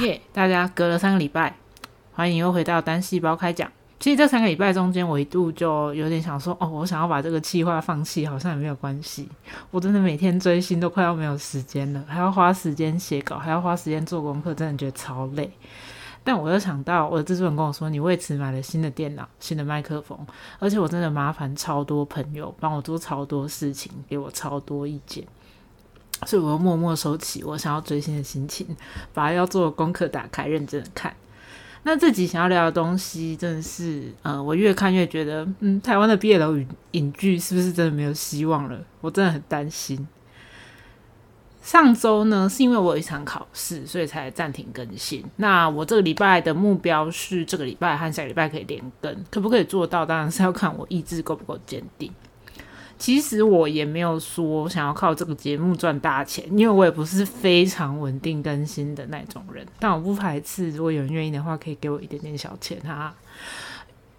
耶！大家隔了三个礼拜，欢迎又回到单细胞开讲。其实这三个礼拜中间，我一度就有点想说，哦，我想要把这个计划放弃，好像也没有关系。我真的每天追星都快要没有时间了，还要花时间写稿，还要花时间做功课，真的觉得超累。但我又想到，我的制作人跟我说，你为此买了新的电脑、新的麦克风，而且我真的麻烦超多朋友帮我做超多事情，给我超多意见，所以我又默默收起我想要追星的心情，把要做的功课打开，认真的看。那这集想要聊的东西，真的是，呃，我越看越觉得，嗯，台湾的毕业楼影影剧是不是真的没有希望了？我真的很担心。上周呢，是因为我有一场考试，所以才暂停更新。那我这个礼拜的目标是这个礼拜和下礼拜可以连更，可不可以做到？当然是要看我意志够不够坚定。其实我也没有说想要靠这个节目赚大钱，因为我也不是非常稳定更新的那种人。但我不排斥，如果有人愿意的话，可以给我一点点小钱哈。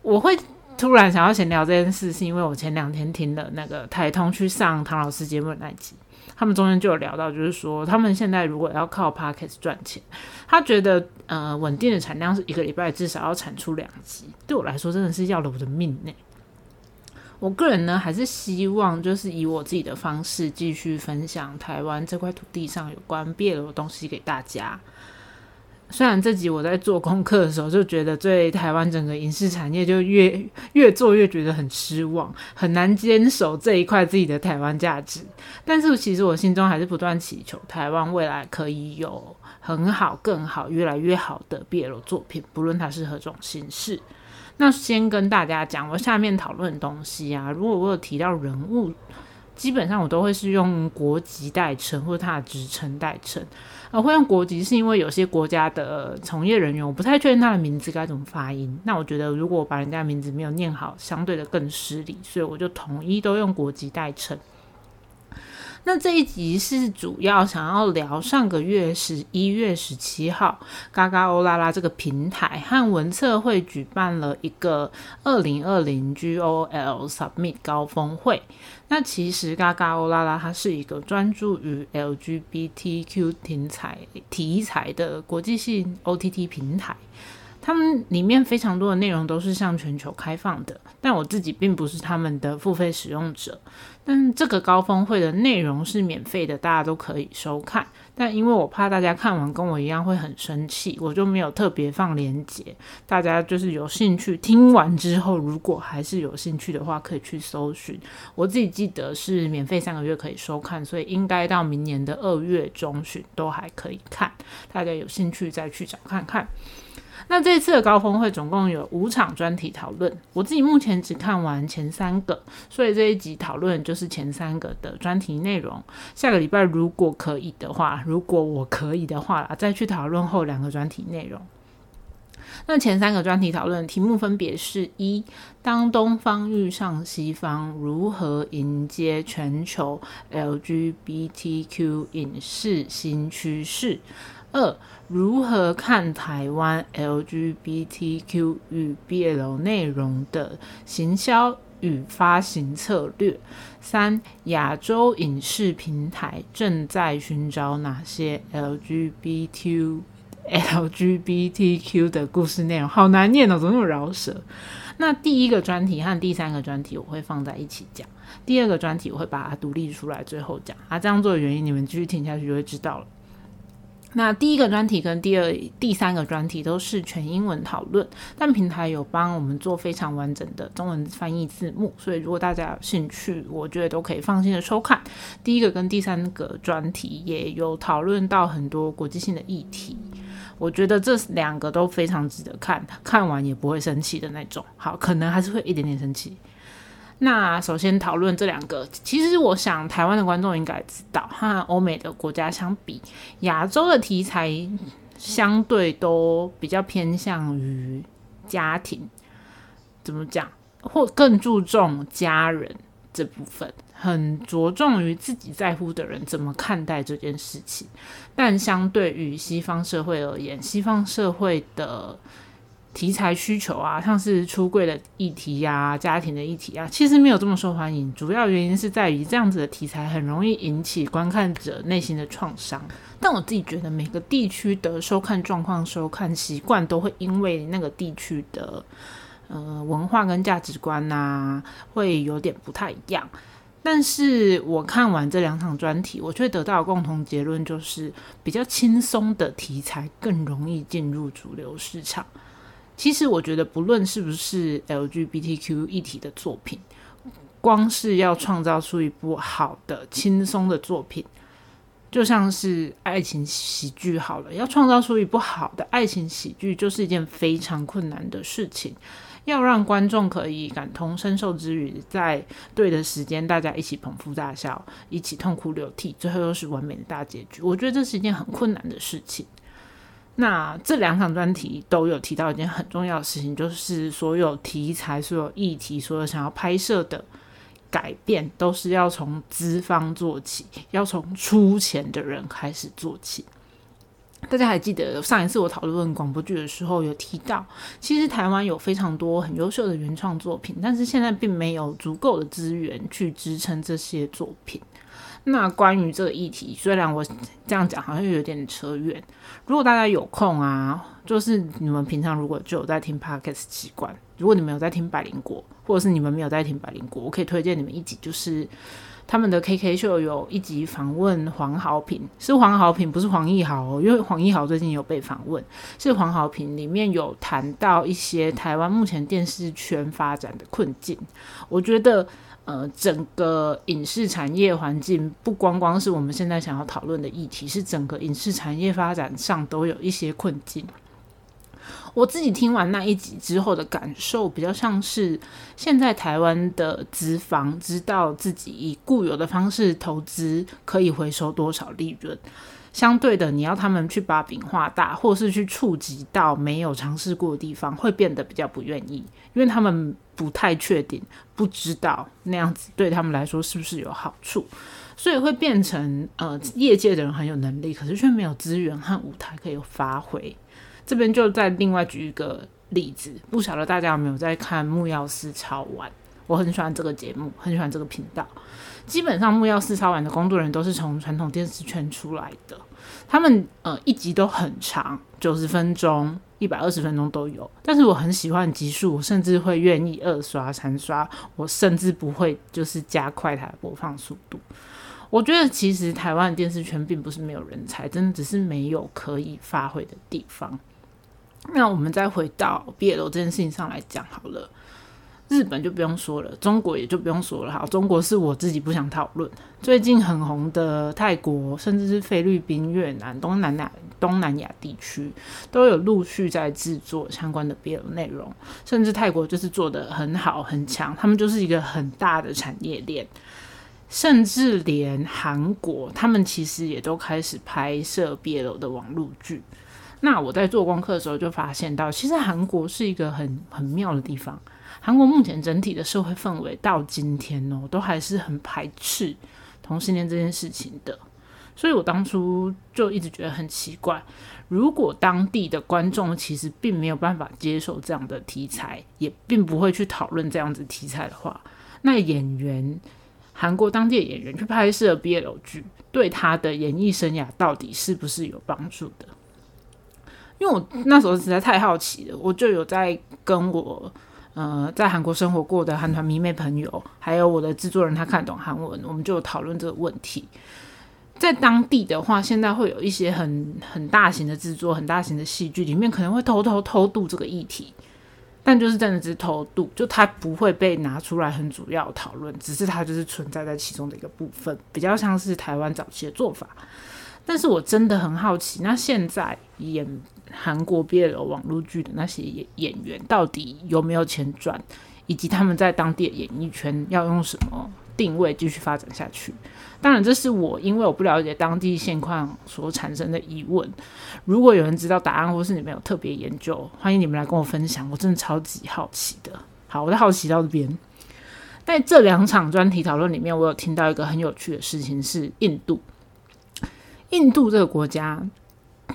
我会突然想要闲聊这件事，是因为我前两天听了那个台通去上唐老师节目的那集。他们中间就有聊到，就是说他们现在如果要靠 podcast 赚钱，他觉得呃稳定的产量是一个礼拜至少要产出两集。对我来说，真的是要了我的命呢。我个人呢，还是希望就是以我自己的方式继续分享台湾这块土地上有关毕业的东西给大家。虽然这集我在做功课的时候就觉得对台湾整个影视产业就越越做越觉得很失望，很难坚守这一块自己的台湾价值，但是其实我心中还是不断祈求台湾未来可以有很好、更好、越来越好的 BL 作品，不论它是何种形式。那先跟大家讲，我下面讨论的东西啊，如果我有提到人物，基本上我都会是用国籍代称或者他的职称代称。呃，会用国籍是因为有些国家的从业人员，我不太确定他的名字该怎么发音。那我觉得如果把人家名字没有念好，相对的更失礼，所以我就统一都用国籍代称。那这一集是主要想要聊上个月十一月十七号，嘎嘎欧拉拉这个平台和文策会举办了一个二零二零 GOL Submit 高峰会。那其实嘎嘎欧拉拉它是一个专注于 LGBTQ 题材题材的国际性 OTT 平台。他们里面非常多的内容都是向全球开放的，但我自己并不是他们的付费使用者。但这个高峰会的内容是免费的，大家都可以收看。但因为我怕大家看完跟我一样会很生气，我就没有特别放链接。大家就是有兴趣听完之后，如果还是有兴趣的话，可以去搜寻。我自己记得是免费三个月可以收看，所以应该到明年的二月中旬都还可以看。大家有兴趣再去找看看。那这次的高峰会总共有五场专题讨论，我自己目前只看完前三个，所以这一集讨论就是前三个的专题内容。下个礼拜如果可以的话，如果我可以的话，再去讨论后两个专题内容。那前三个专题讨论题目分别是：一、当东方遇上西方，如何迎接全球 LGBTQ 影视新趋势？二、如何看台湾 LGBTQ 与 BL 内容的行销与发行策略？三、亚洲影视平台正在寻找哪些 LGBTQ LGBTQ 的故事内容？好难念哦，怎么那么饶舌？那第一个专题和第三个专题我会放在一起讲，第二个专题我会把它独立出来，最后讲。啊，这样做的原因，你们继续听下去就会知道了。那第一个专题跟第二、第三个专题都是全英文讨论，但平台有帮我们做非常完整的中文翻译字幕，所以如果大家有兴趣，我觉得都可以放心的收看。第一个跟第三个专题也有讨论到很多国际性的议题，我觉得这两个都非常值得看，看完也不会生气的那种。好，可能还是会一点点生气。那首先讨论这两个，其实我想台湾的观众应该知道，和欧美的国家相比，亚洲的题材相对都比较偏向于家庭，怎么讲，或更注重家人这部分，很着重于自己在乎的人怎么看待这件事情。但相对于西方社会而言，西方社会的题材需求啊，像是出柜的议题呀、家庭的议题啊，其实没有这么受欢迎。主要原因是在于这样子的题材很容易引起观看者内心的创伤。但我自己觉得，每个地区的收看状况、收看习惯都会因为那个地区的呃文化跟价值观呐，会有点不太一样。但是我看完这两场专题，我却得到共同结论，就是比较轻松的题材更容易进入主流市场。其实我觉得，不论是不是 LGBTQ 议题的作品，光是要创造出一部好的、轻松的作品，就像是爱情喜剧好了，要创造出一部好的爱情喜剧，就是一件非常困难的事情。要让观众可以感同身受之余，在对的时间，大家一起捧腹大笑，一起痛哭流涕，最后又是完美的大结局。我觉得这是一件很困难的事情。那这两场专题都有提到一件很重要的事情，就是所有题材、所有议题、所有想要拍摄的改变，都是要从资方做起，要从出钱的人开始做起。大家还记得上一次我讨论广播剧的时候，有提到，其实台湾有非常多很优秀的原创作品，但是现在并没有足够的资源去支撑这些作品。那关于这个议题，虽然我这样讲好像有点扯远，如果大家有空啊，就是你们平常如果就有在听 podcast 习惯，如果你们有在听百灵果，或者是你们没有在听百灵果，我可以推荐你们一集，就是。他们的 KK 秀有一集访问黄豪平，是黄豪平，不是黄义豪，因为黄义豪最近有被访问，是黄豪平。里面有谈到一些台湾目前电视圈发展的困境。我觉得，呃，整个影视产业环境不光光是我们现在想要讨论的议题，是整个影视产业发展上都有一些困境。我自己听完那一集之后的感受，比较像是现在台湾的资方知道自己以固有的方式投资可以回收多少利润，相对的，你要他们去把饼画大，或是去触及到没有尝试过的地方，会变得比较不愿意，因为他们不太确定，不知道那样子对他们来说是不是有好处，所以会变成呃，业界的人很有能力，可是却没有资源和舞台可以发挥。这边就再另外举一个例子，不晓得大家有没有在看木曜四超玩？我很喜欢这个节目，很喜欢这个频道。基本上木曜四超玩的工作人员都是从传统电视圈出来的，他们呃一集都很长，九十分钟、一百二十分钟都有。但是我很喜欢集数，我甚至会愿意二刷、三刷，我甚至不会就是加快它的播放速度。我觉得其实台湾电视圈并不是没有人才，真的只是没有可以发挥的地方。那我们再回到毕业楼这件事情上来讲好了，日本就不用说了，中国也就不用说了。好，中国是我自己不想讨论。最近很红的泰国，甚至是菲律宾、越南、东南亚、东南亚地区，都有陆续在制作相关的毕业楼内容。甚至泰国就是做的很好很强，他们就是一个很大的产业链。甚至连韩国，他们其实也都开始拍摄毕业楼的网络剧。那我在做功课的时候就发现到，其实韩国是一个很很妙的地方。韩国目前整体的社会氛围到今天哦，都还是很排斥同性恋这件事情的。所以我当初就一直觉得很奇怪，如果当地的观众其实并没有办法接受这样的题材，也并不会去讨论这样子题材的话，那演员韩国当地的演员去拍摄 BL 剧，对他的演艺生涯到底是不是有帮助的？因为我那时候实在太好奇了，我就有在跟我呃在韩国生活过的韩团迷妹朋友，还有我的制作人，他看懂韩文，我们就讨论这个问题。在当地的话，现在会有一些很很大型的制作、很大型的戏剧，里面可能会偷偷偷渡这个议题，但就是真的只是偷渡，就它不会被拿出来很主要讨论，只是它就是存在在其中的一个部分，比较像是台湾早期的做法。但是我真的很好奇，那现在演韩国 BL 网络剧的那些演演员，到底有没有钱赚，以及他们在当地的演艺圈要用什么定位继续发展下去？当然，这是我因为我不了解当地现况所产生的疑问。如果有人知道答案，或是你们有特别研究，欢迎你们来跟我分享。我真的超级好奇的。好，我的好奇到这边。在这两场专题讨论里面，我有听到一个很有趣的事情，是印度。印度这个国家，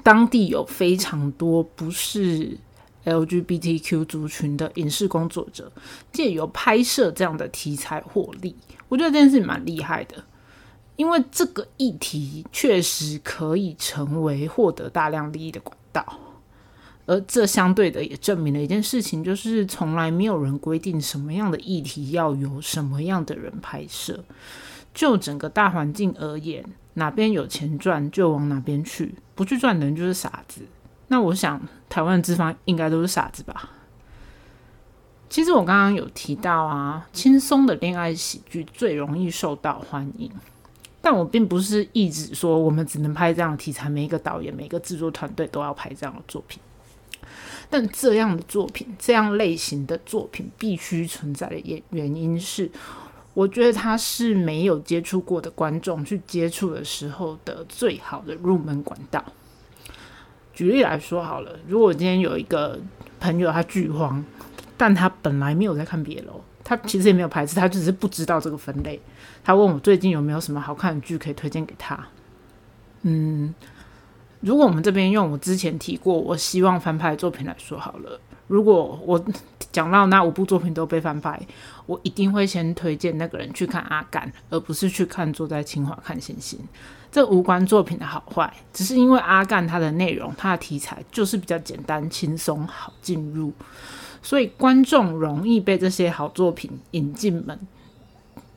当地有非常多不是 LGBTQ 族群的影视工作者，借由拍摄这样的题材获利。我觉得这件事蛮厉害的，因为这个议题确实可以成为获得大量利益的管道。而这相对的也证明了一件事情，就是从来没有人规定什么样的议题要由什么样的人拍摄。就整个大环境而言，哪边有钱赚就往哪边去，不去赚的人就是傻子。那我想，台湾的资方应该都是傻子吧？其实我刚刚有提到啊，轻松的恋爱喜剧最容易受到欢迎，但我并不是一直说我们只能拍这样的题材，每一个导演、每一个制作团队都要拍这样的作品。但这样的作品，这样类型的作品必须存在的原原因是，我觉得它是没有接触过的观众去接触的时候的最好的入门管道。举例来说好了，如果今天有一个朋友他剧荒，但他本来没有在看别楼，他其实也没有排斥，他只是不知道这个分类。他问我最近有没有什么好看的剧可以推荐给他，嗯。如果我们这边用我之前提过我希望翻拍的作品来说好了，如果我讲到那五部作品都被翻拍，我一定会先推荐那个人去看《阿甘》，而不是去看坐在清华看星星。这无关作品的好坏，只是因为《阿甘》它的内容、它的题材就是比较简单、轻松、好进入，所以观众容易被这些好作品引进门。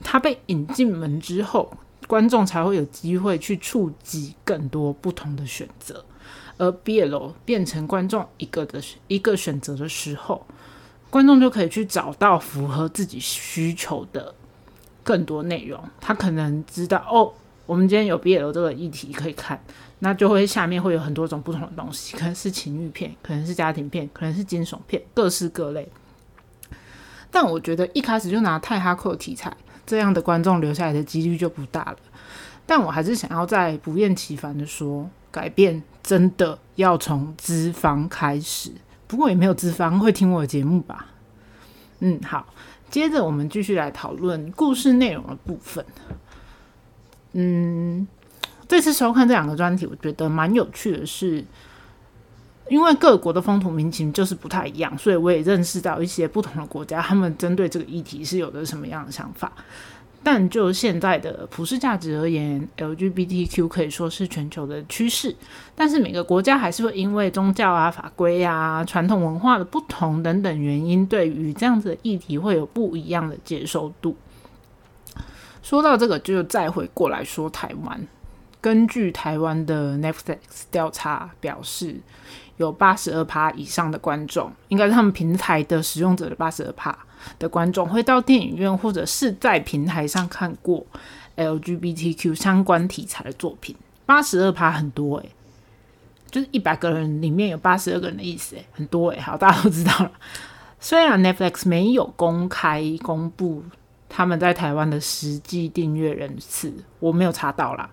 他被引进门之后。观众才会有机会去触及更多不同的选择，而 BL 变成观众一个的一个选择的时候，观众就可以去找到符合自己需求的更多内容。他可能知道哦，我们今天有 BL 这个议题可以看，那就会下面会有很多种不同的东西，可能是情欲片，可能是家庭片，可能是惊悚片，各式各类。但我觉得一开始就拿太哈扣题材。这样的观众留下来的几率就不大了，但我还是想要再不厌其烦的说，改变真的要从资方开始。不过也没有资方会听我的节目吧？嗯，好，接着我们继续来讨论故事内容的部分。嗯，这次收看这两个专题，我觉得蛮有趣的是。因为各国的风土民情就是不太一样，所以我也认识到一些不同的国家，他们针对这个议题是有的什么样的想法。但就现在的普世价值而言，LGBTQ 可以说是全球的趋势，但是每个国家还是会因为宗教啊、法规啊、传统文化的不同等等原因，对于这样子的议题会有不一样的接受度。说到这个，就再回过来说台湾，根据台湾的 Netflix 调查表示。有八十二趴以上的观众，应该是他们平台的使用者的八十二趴的观众会到电影院或者是在平台上看过 LGBTQ 相关题材的作品。八十二趴很多诶，就是一百个人里面有八十二个人的意思诶，很多诶。好，大家都知道了。虽然 Netflix 没有公开公布他们在台湾的实际订阅人次，我没有查到啦。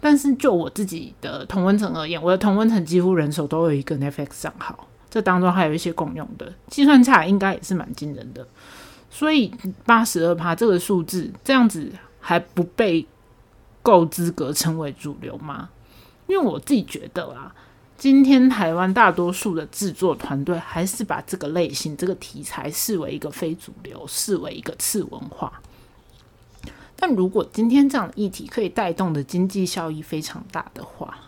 但是就我自己的同温层而言，我的同温层几乎人手都有一个 Netflix 账号，这当中还有一些共用的，计算差应该也是蛮惊人的。所以八十二趴这个数字，这样子还不被够资格称为主流吗？因为我自己觉得啊，今天台湾大多数的制作团队还是把这个类型、这个题材视为一个非主流，视为一个次文化。但如果今天这样的议题可以带动的经济效益非常大的话，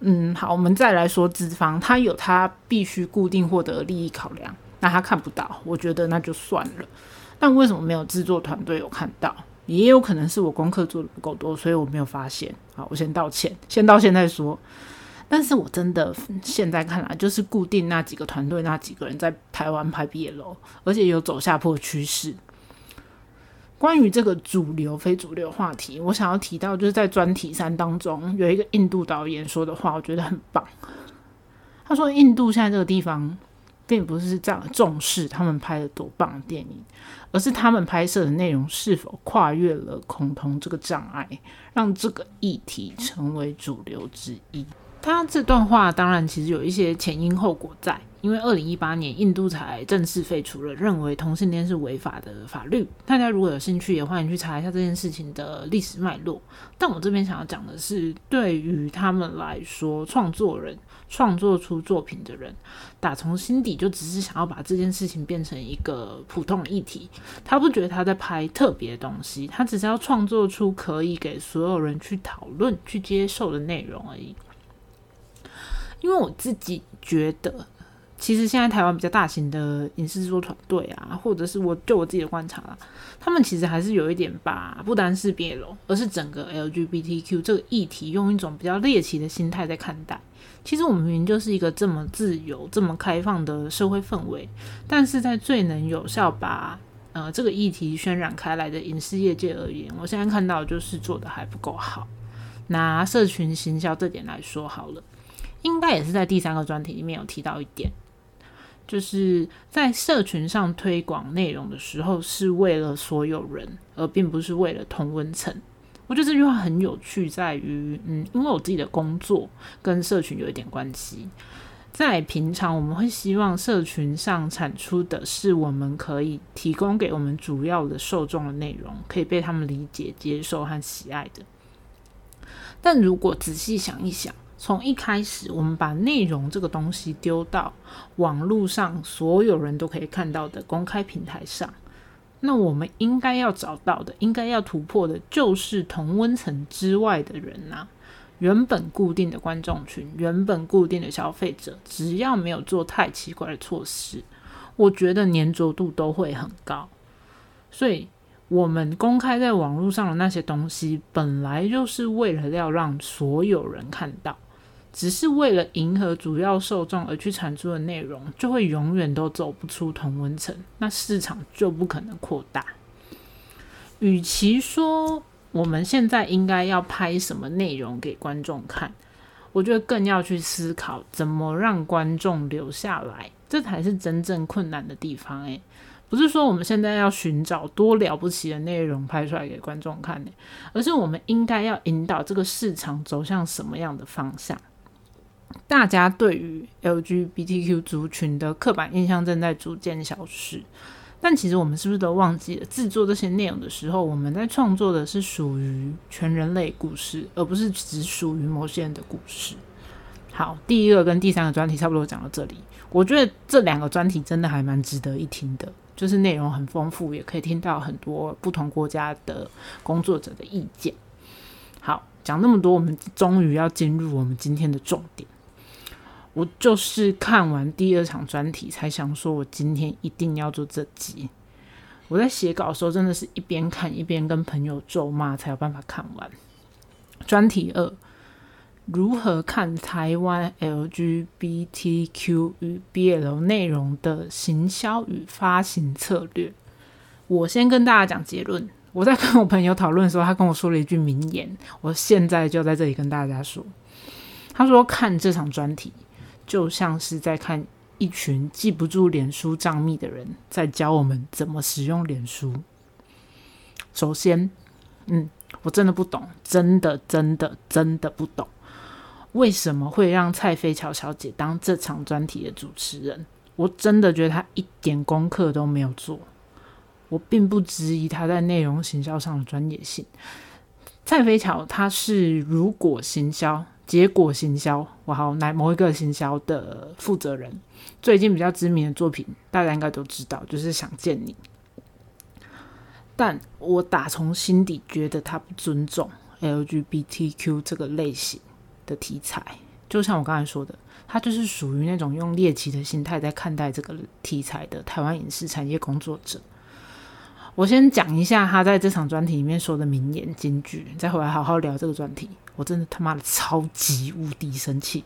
嗯，好，我们再来说资方，他有他必须固定获得利益考量，那他看不到，我觉得那就算了。但为什么没有制作团队有看到？也有可能是我功课做的不够多，所以我没有发现。好，我先道歉，先道歉再说。但是我真的现在看来，就是固定那几个团队，那几个人在台湾拍毕业楼，而且有走下坡趋势。关于这个主流非主流话题，我想要提到，就是在专题三当中有一个印度导演说的话，我觉得很棒。他说，印度现在这个地方并不是这样重视他们拍的多棒的电影，而是他们拍摄的内容是否跨越了恐同这个障碍，让这个议题成为主流之一。他这段话当然其实有一些前因后果在，因为二零一八年印度才正式废除了认为同性恋是违法的法律。大家如果有兴趣，也欢迎去查一下这件事情的历史脉络。但我这边想要讲的是，对于他们来说，创作人创作出作品的人，打从心底就只是想要把这件事情变成一个普通的议题。他不觉得他在拍特别的东西，他只是要创作出可以给所有人去讨论、去接受的内容而已。因为我自己觉得，其实现在台湾比较大型的影视制作团队啊，或者是我就我自己的观察啦，他们其实还是有一点把不单是别楼，而是整个 LGBTQ 这个议题，用一种比较猎奇的心态在看待。其实我们明明就是一个这么自由、这么开放的社会氛围，但是在最能有效把呃这个议题渲染开来的影视业界而言，我现在看到就是做的还不够好。拿社群行销这点来说好了。应该也是在第三个专题里面有提到一点，就是在社群上推广内容的时候，是为了所有人，而并不是为了同温层。我觉得这句话很有趣，在于，嗯，因为我自己的工作跟社群有一点关系，在平常我们会希望社群上产出的是我们可以提供给我们主要的受众的内容，可以被他们理解、接受和喜爱的。但如果仔细想一想，从一开始，我们把内容这个东西丢到网络上，所有人都可以看到的公开平台上，那我们应该要找到的，应该要突破的，就是同温层之外的人呐。原本固定的观众群，原本固定的消费者，只要没有做太奇怪的措施，我觉得粘着度都会很高。所以。我们公开在网络上的那些东西，本来就是为了要让所有人看到，只是为了迎合主要受众而去产出的内容，就会永远都走不出同温层，那市场就不可能扩大。与其说我们现在应该要拍什么内容给观众看，我觉得更要去思考怎么让观众留下来，这才是真正困难的地方。诶。不是说我们现在要寻找多了不起的内容拍出来给观众看的，而是我们应该要引导这个市场走向什么样的方向。大家对于 LGBTQ 族群的刻板印象正在逐渐消失，但其实我们是不是都忘记了，制作这些内容的时候，我们在创作的是属于全人类故事，而不是只属于某些人的故事。好，第一个跟第三个专题差不多讲到这里，我觉得这两个专题真的还蛮值得一听的。就是内容很丰富，也可以听到很多不同国家的工作者的意见。好，讲那么多，我们终于要进入我们今天的重点。我就是看完第二场专题，才想说我今天一定要做这集。我在写稿的时候，真的是一边看一边跟朋友咒骂，才有办法看完专题二。如何看台湾 LGBTQ 与 BL 内容的行销与发行策略？我先跟大家讲结论。我在跟我朋友讨论的时候，他跟我说了一句名言，我现在就在这里跟大家说。他说：“看这场专题，就像是在看一群记不住脸书账密的人在教我们怎么使用脸书。”首先，嗯，我真的不懂，真的，真的，真的不懂。为什么会让蔡飞乔小姐当这场专题的主持人？我真的觉得她一点功课都没有做。我并不质疑她在内容行销上的专业性。蔡飞乔她是如果行销、结果行销，我好乃某一个行销的负责人。最近比较知名的作品，大家应该都知道，就是《想见你》。但我打从心底觉得他不尊重 LGBTQ 这个类型。的题材，就像我刚才说的，他就是属于那种用猎奇的心态在看待这个题材的台湾影视产业工作者。我先讲一下他在这场专题里面说的名言金句，再回来好好聊这个专题。我真的他妈的超级无敌生气。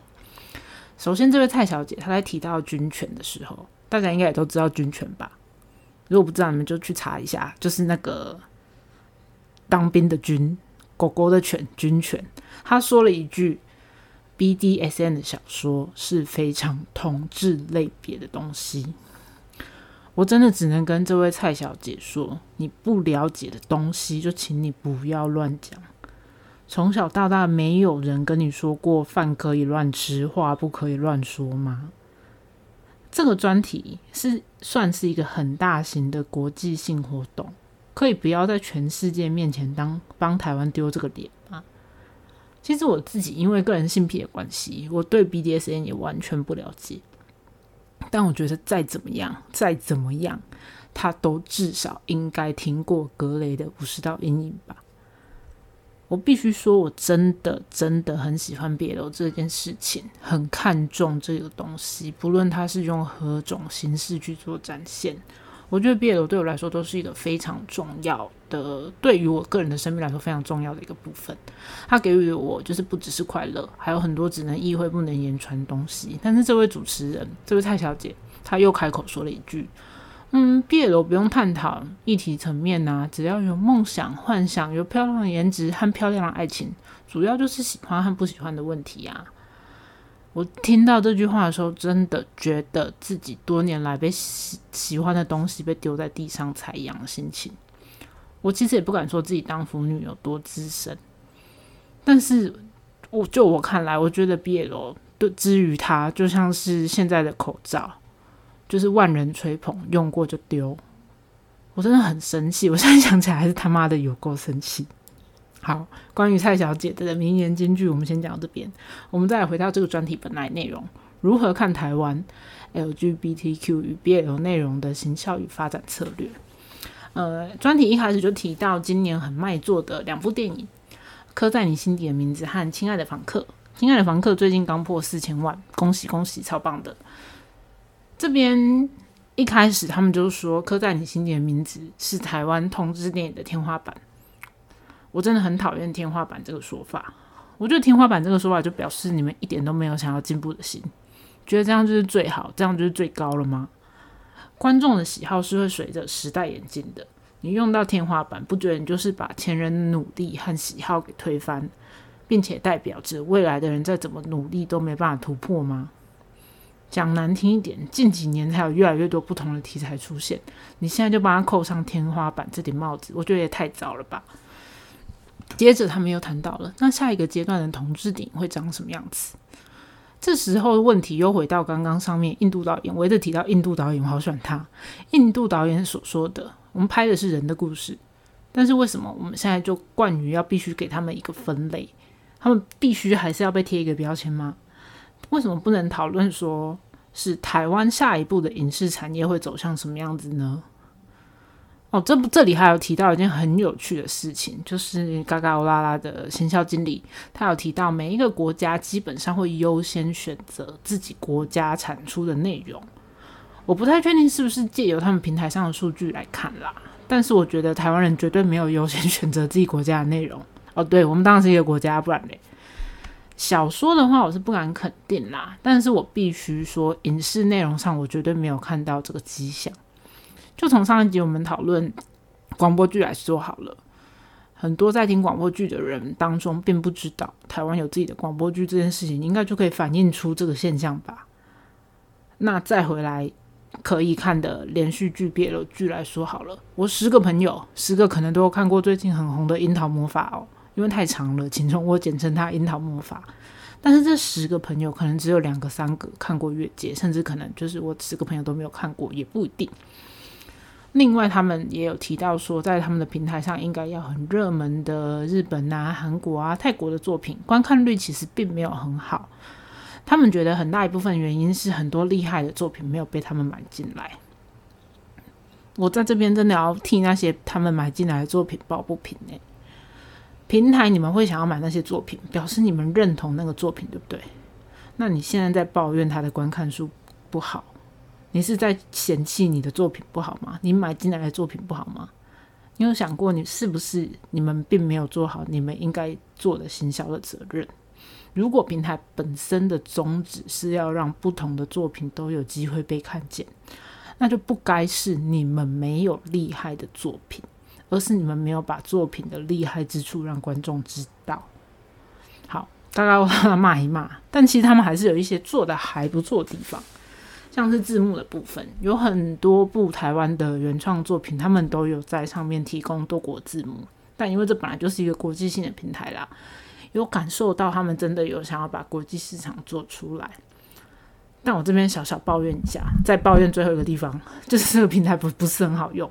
首先，这位蔡小姐她在提到军犬的时候，大家应该也都知道军犬吧？如果不知道，你们就去查一下，就是那个当兵的军，狗狗的犬，军犬。她说了一句。BDSN 的小说是非常同质类别的东西，我真的只能跟这位蔡小姐说，你不了解的东西就请你不要乱讲。从小到大，没有人跟你说过饭可以乱吃，话不可以乱说吗？这个专题是算是一个很大型的国际性活动，可以不要在全世界面前当帮台湾丢这个脸吗？其实我自己因为个人性癖的关系，我对 BDSN 也完全不了解。但我觉得再怎么样，再怎么样，他都至少应该听过格雷的五十道阴影吧。我必须说，我真的真的很喜欢别楼这件事情，很看重这个东西，不论它是用何种形式去做展现。我觉得毕业楼对我来说都是一个非常重要的，对于我个人的生命来说非常重要的一个部分。它给予我就是不只是快乐，还有很多只能意会不能言传东西。但是这位主持人，这位蔡小姐，她又开口说了一句：“嗯，毕业楼不用探讨议题层面呐，只要有梦想、幻想、有漂亮的颜值和漂亮的爱情，主要就是喜欢和不喜欢的问题啊。”我听到这句话的时候，真的觉得自己多年来被喜喜欢的东西被丢在地上采样的心情。我其实也不敢说自己当腐女有多资深，但是我就我看来，我觉得毕业楼对之于他，就像是现在的口罩，就是万人吹捧，用过就丢。我真的很生气，我现在想起来还是他妈的有够生气。好，关于蔡小姐的名言金句，我们先讲到这边。我们再回到这个专题本来内容：如何看台湾 LGBTQ 与 BL 内容的行销与发展策略？呃，专题一开始就提到今年很卖座的两部电影，《刻在你心底的名字》和《亲爱的房客》。《亲爱的房客》最近刚破四千万，恭喜恭喜，超棒的！这边一开始他们就说，《刻在你心底的名字》是台湾同志电影的天花板。我真的很讨厌“天花板”这个说法。我觉得“天花板”这个说法就表示你们一点都没有想要进步的心，觉得这样就是最好，这样就是最高了吗？观众的喜好是会随着时代演进的。你用到天花板，不觉得你就是把前人的努力和喜好给推翻，并且代表着未来的人再怎么努力都没办法突破吗？讲难听一点，近几年才有越来越多不同的题材出现，你现在就帮他扣上“天花板”这顶帽子，我觉得也太早了吧。接着他们又谈到了，那下一个阶段的同志顶会长什么样子？这时候问题又回到刚刚上面，印度导演，我一直提到印度导演，我好喜欢他。印度导演所说的，我们拍的是人的故事，但是为什么我们现在就惯于要必须给他们一个分类？他们必须还是要被贴一个标签吗？为什么不能讨论说是台湾下一步的影视产业会走向什么样子呢？哦，这不这里还有提到一件很有趣的事情，就是嘎嘎欧拉拉的行销经理，他有提到每一个国家基本上会优先选择自己国家产出的内容。我不太确定是不是借由他们平台上的数据来看啦，但是我觉得台湾人绝对没有优先选择自己国家的内容。哦，对我们当然是一个国家，不然嘞。小说的话，我是不敢肯定啦，但是我必须说，影视内容上我绝对没有看到这个迹象。就从上一集我们讨论广播剧来说好了，很多在听广播剧的人当中，并不知道台湾有自己的广播剧这件事情，应该就可以反映出这个现象吧。那再回来可以看的连续剧、别的剧来说好了，我十个朋友，十个可能都有看过最近很红的《樱桃魔法》哦，因为太长了，请容我简称它《樱桃魔法》。但是这十个朋友可能只有两个、三个看过《月界》，甚至可能就是我十个朋友都没有看过，也不一定。另外，他们也有提到说，在他们的平台上应该要很热门的日本啊、韩国啊、泰国的作品，观看率其实并没有很好。他们觉得很大一部分原因是很多厉害的作品没有被他们买进来。我在这边真的要替那些他们买进来的作品抱不平诶。平台你们会想要买那些作品，表示你们认同那个作品，对不对？那你现在在抱怨他的观看数不好？你是在嫌弃你的作品不好吗？你买进来的作品不好吗？你有想过，你是不是你们并没有做好你们应该做的行销的责任？如果平台本身的宗旨是要让不同的作品都有机会被看见，那就不该是你们没有厉害的作品，而是你们没有把作品的厉害之处让观众知道。好，大概 骂一骂，但其实他们还是有一些做的还不错的地方。像是字幕的部分，有很多部台湾的原创作品，他们都有在上面提供多国字幕，但因为这本来就是一个国际性的平台啦，有感受到他们真的有想要把国际市场做出来。但我这边小小抱怨一下，再抱怨最后一个地方，就是这个平台不不是很好用。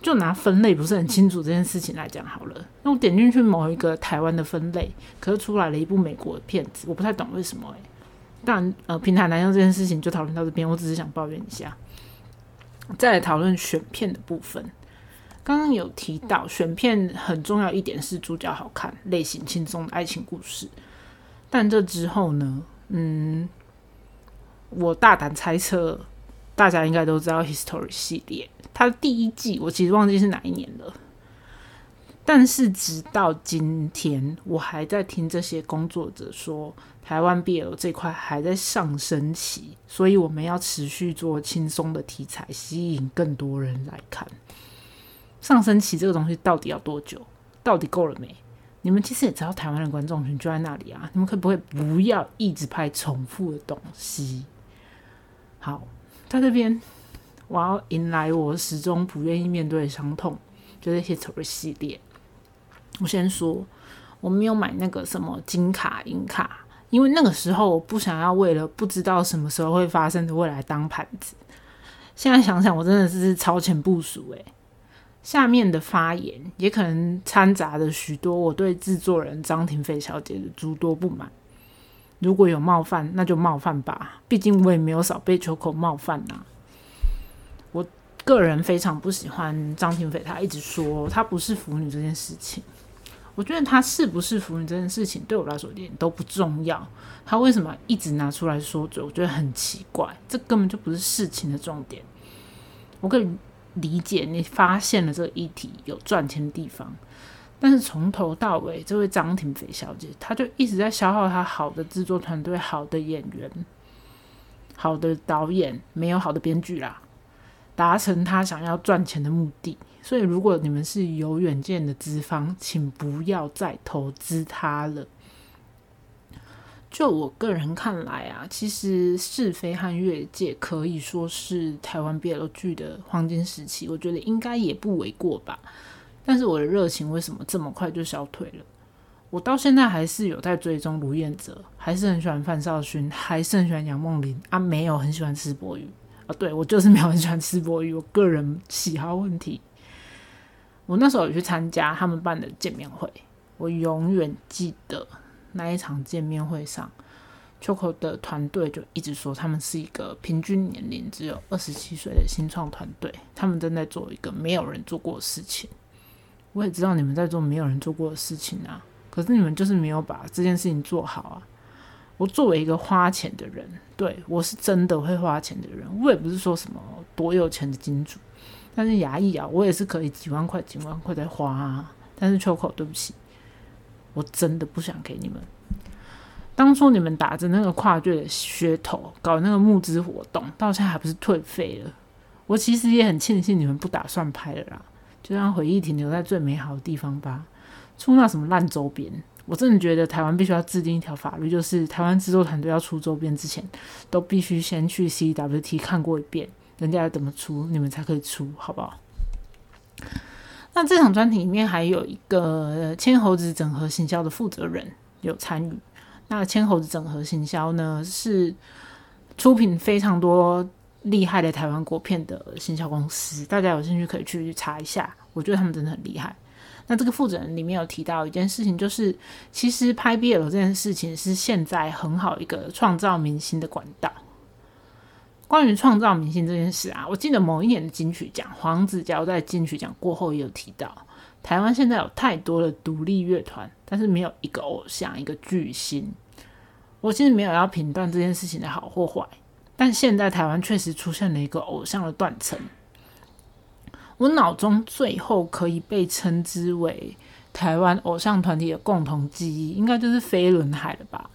就拿分类不是很清楚这件事情来讲好了。那我点进去某一个台湾的分类，可是出来了一部美国的片子，我不太懂为什么诶。但，呃，平台难用这件事情就讨论到这边，我只是想抱怨一下。再来讨论选片的部分，刚刚有提到选片很重要一点是主角好看、类型轻松的爱情故事。但这之后呢，嗯，我大胆猜测，大家应该都知道《History》系列。它的第一季我其实忘记是哪一年了，但是直到今天，我还在听这些工作者说，台湾 BL 这块还在上升期，所以我们要持续做轻松的题材，吸引更多人来看。上升期这个东西到底要多久？到底够了没？你们其实也知道，台湾的观众群就在那里啊，你们可不可以不要一直拍重复的东西？好，在这边。我要迎来我始终不愿意面对的伤痛，就是 Hister 系列。我先说，我没有买那个什么金卡银卡，因为那个时候我不想要为了不知道什么时候会发生的未来当盘子。现在想想，我真的是超前部署诶。下面的发言也可能掺杂着许多我对制作人张庭飞小姐的诸多不满。如果有冒犯，那就冒犯吧，毕竟我也没有少被秋口冒犯呐。我个人非常不喜欢张庭斐，他一直说他不是腐女这件事情。我觉得他是不是腐女这件事情对我来说一点都不重要。他为什么一直拿出来说嘴？我觉得很奇怪，这根本就不是事情的重点。我可以理解你发现了这个议题有赚钱的地方，但是从头到尾，这位张庭斐小姐，她就一直在消耗她好的制作团队、好的演员、好的导演，没有好的编剧啦。达成他想要赚钱的目的，所以如果你们是有远见的资方，请不要再投资他了。就我个人看来啊，其实是非和越界可以说是台湾 BL 剧的黄金时期，我觉得应该也不为过吧。但是我的热情为什么这么快就消退了？我到现在还是有在追踪卢彦哲，还是很喜欢范少勋，还是很喜欢杨梦玲啊，没有很喜欢施柏宇。啊，对我就是没有很喜欢吃博鱼，我个人喜好问题。我那时候有去参加他们办的见面会，我永远记得那一场见面会上，Choco 的团队就一直说他们是一个平均年龄只有二十七岁的新创团队，他们正在做一个没有人做过的事情。我也知道你们在做没有人做过的事情啊，可是你们就是没有把这件事情做好啊。我作为一个花钱的人，对我是真的会花钱的人。我也不是说什么多有钱的金主，但是牙医啊，我也是可以几万块、几万块在花啊。但是秋口，对不起，我真的不想给你们。当初你们打着那个跨界的噱头搞那个募资活动，到现在还不是退费了？我其实也很庆幸你们不打算拍了啦，就让回忆停留在最美好的地方吧。出那什么烂周边。我真的觉得台湾必须要制定一条法律，就是台湾制作团队要出周边之前，都必须先去 CWT 看过一遍，人家要怎么出，你们才可以出，好不好？那这场专题里面还有一个千猴子整合行销的负责人有参与。那千猴子整合行销呢，是出品非常多厉害的台湾国片的行销公司，大家有兴趣可以去查一下，我觉得他们真的很厉害。那这个负责人里面有提到一件事情，就是其实拍 BL 这件事情是现在很好一个创造明星的管道。关于创造明星这件事啊，我记得某一年的金曲奖，黄子佼在金曲奖过后也有提到，台湾现在有太多的独立乐团，但是没有一个偶像，一个巨星。我其实没有要评断这件事情的好或坏，但现在台湾确实出现了一个偶像的断层。我脑中最后可以被称之为台湾偶像团体的共同记忆，应该就是飞轮海了吧。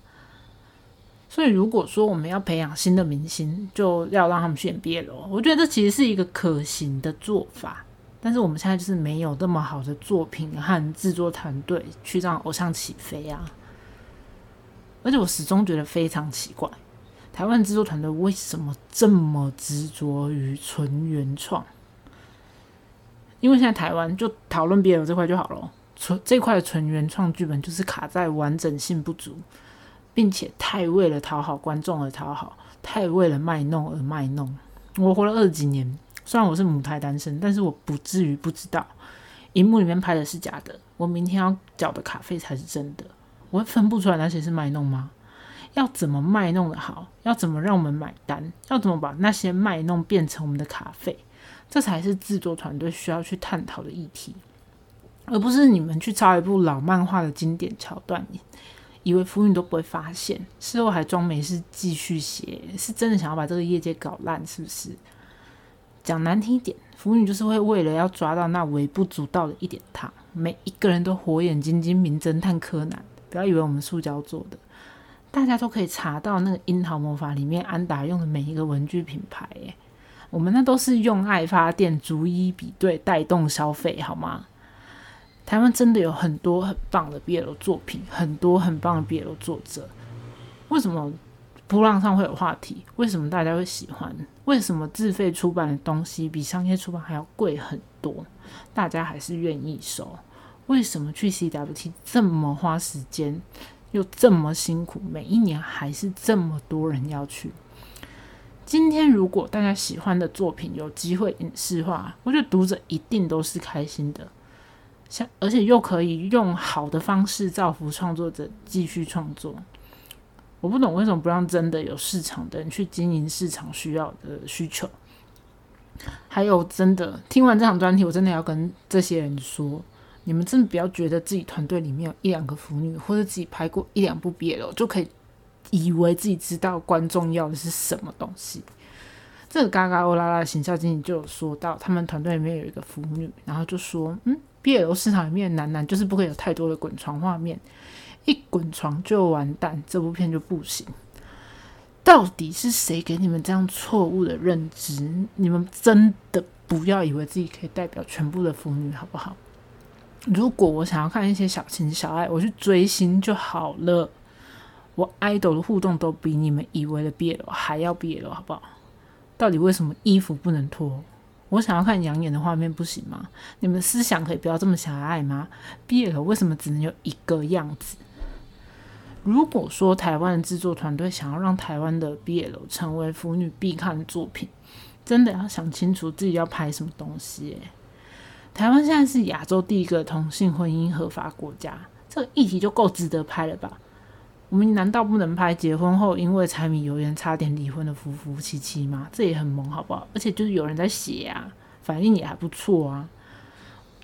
所以如果说我们要培养新的明星，就要让他们去演 BL，我觉得这其实是一个可行的做法。但是我们现在就是没有这么好的作品和制作团队去让偶像起飞啊。而且我始终觉得非常奇怪，台湾制作团队为什么这么执着于纯原创？因为现在台湾就讨论 BL 这块就好了，纯这块的纯原创剧本就是卡在完整性不足，并且太为了讨好观众而讨好，太为了卖弄而卖弄。我活了二十几年，虽然我是母胎单身，但是我不至于不知道，荧幕里面拍的是假的，我明天要缴的卡费才是真的。我会分不出来那些是卖弄吗？要怎么卖弄的好？要怎么让我们买单？要怎么把那些卖弄变成我们的卡费？这才是制作团队需要去探讨的议题，而不是你们去抄一部老漫画的经典桥段，以为腐女都不会发现，事后还装没事继续写，是真的想要把这个业界搞烂，是不是？讲难听一点，腐女就是会为了要抓到那微不足道的一点糖，每一个人都火眼金睛，名侦探柯南。不要以为我们塑胶做的，大家都可以查到那个樱桃魔法里面安达用的每一个文具品牌，诶，我们那都是用爱发电，逐一比对，带动消费，好吗？台湾真的有很多很棒的 BL 作品，很多很棒的 BL 作者，为什么波浪上会有话题？为什么大家会喜欢？为什么自费出版的东西比商业出版还要贵很多？大家还是愿意收？为什么去 CWT 这么花时间，又这么辛苦？每一年还是这么多人要去。今天如果大家喜欢的作品有机会影视化，我觉得读者一定都是开心的。像而且又可以用好的方式造福创作者继续创作。我不懂为什么不让真的有市场的人去经营市场需要的需求。还有真的听完这场专题，我真的要跟这些人说。你们真的不要觉得自己团队里面有一两个腐女，或者自己拍过一两部 BL，就可以以为自己知道观众要的是什么东西。这个嘎嘎欧拉拉的行销经理就有说到，他们团队里面有一个腐女，然后就说：“嗯，BL 市场里面男男就是不可以有太多的滚床画面，一滚床就完蛋，这部片就不行。”到底是谁给你们这样错误的认知？你们真的不要以为自己可以代表全部的腐女，好不好？如果我想要看一些小情小爱，我去追星就好了。我爱豆的互动都比你们以为的 BL 还要 BL，好不好？到底为什么衣服不能脱？我想要看养眼的画面不行吗？你们的思想可以不要这么狭隘吗？BL 为什么只能有一个样子？如果说台湾的制作团队想要让台湾的 BL 成为腐女必看的作品，真的要想清楚自己要拍什么东西。台湾现在是亚洲第一个同性婚姻合法国家，这个议题就够值得拍了吧？我们难道不能拍结婚后因为柴米油盐差点离婚的夫夫妻妻吗？这也很萌，好不好？而且就是有人在写啊，反应也还不错啊。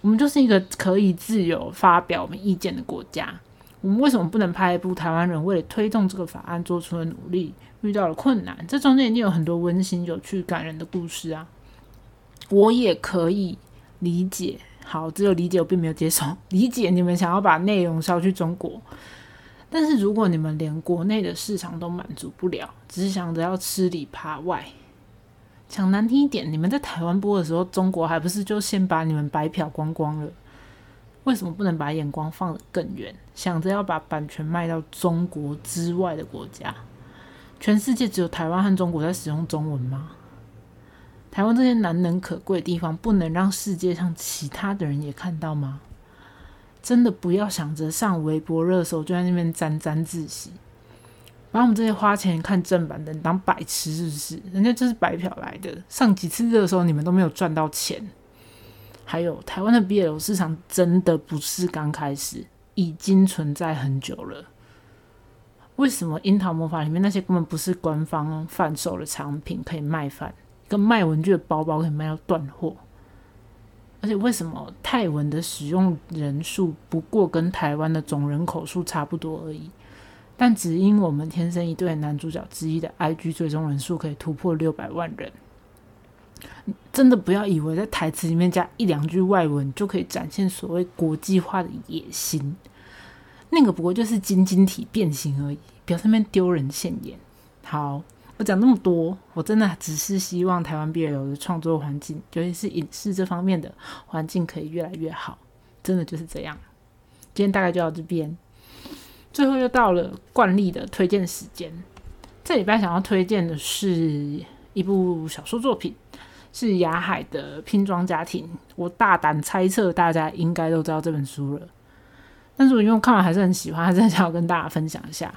我们就是一个可以自由发表我们意见的国家，我们为什么不能拍一部台湾人为了推动这个法案做出的努力，遇到了困难？这中间一定有很多温馨、有趣、感人的故事啊！我也可以。理解好，只有理解，我并没有接受。理解你们想要把内容销去中国，但是如果你们连国内的市场都满足不了，只是想着要吃里扒外，讲难听一点，你们在台湾播的时候，中国还不是就先把你们白嫖光光了？为什么不能把眼光放得更远，想着要把版权卖到中国之外的国家？全世界只有台湾和中国在使用中文吗？台湾这些难能可贵的地方，不能让世界上其他的人也看到吗？真的不要想着上微博热搜就在那边沾沾自喜，把我们这些花钱看正版的当白痴是不是？人家就是白嫖来的，上几次热搜你们都没有赚到钱。还有台湾的 BL 市场真的不是刚开始，已经存在很久了。为什么樱桃魔法里面那些根本不是官方贩售的产品可以卖饭？跟卖文具的包包可以卖到断货，而且为什么泰文的使用人数不过跟台湾的总人口数差不多而已？但只因我们天生一对男主角之一的 IG 最终人数可以突破六百万人，真的不要以为在台词里面加一两句外文就可以展现所谓国际化的野心，那个不过就是晶晶体变形而已，表上面丢人现眼。好。我讲那么多，我真的只是希望台湾 BL 的创作环境，尤其是影视这方面的环境，可以越来越好。真的就是这样。今天大概就到这边，最后又到了惯例的推荐时间。这礼拜想要推荐的是一部小说作品，是雅海的拼装家庭。我大胆猜测，大家应该都知道这本书了。但是我因为看完还是很喜欢，还是很想要跟大家分享一下。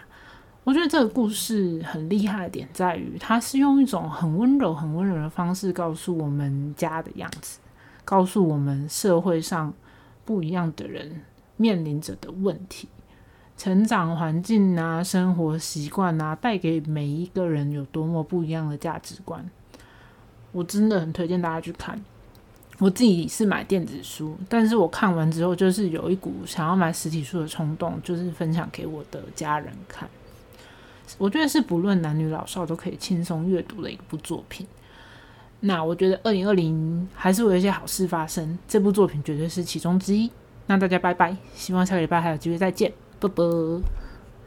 我觉得这个故事很厉害的点在于，它是用一种很温柔、很温柔的方式告诉我们家的样子，告诉我们社会上不一样的人面临着的问题。成长环境啊，生活习惯啊，带给每一个人有多么不一样的价值观，我真的很推荐大家去看。我自己是买电子书，但是我看完之后，就是有一股想要买实体书的冲动，就是分享给我的家人看。我觉得是不论男女老少都可以轻松阅读的一部作品。那我觉得二零二零还是会有一些好事发生，这部作品绝对是其中之一。那大家拜拜，希望下个礼拜还有机会再见。拜拜。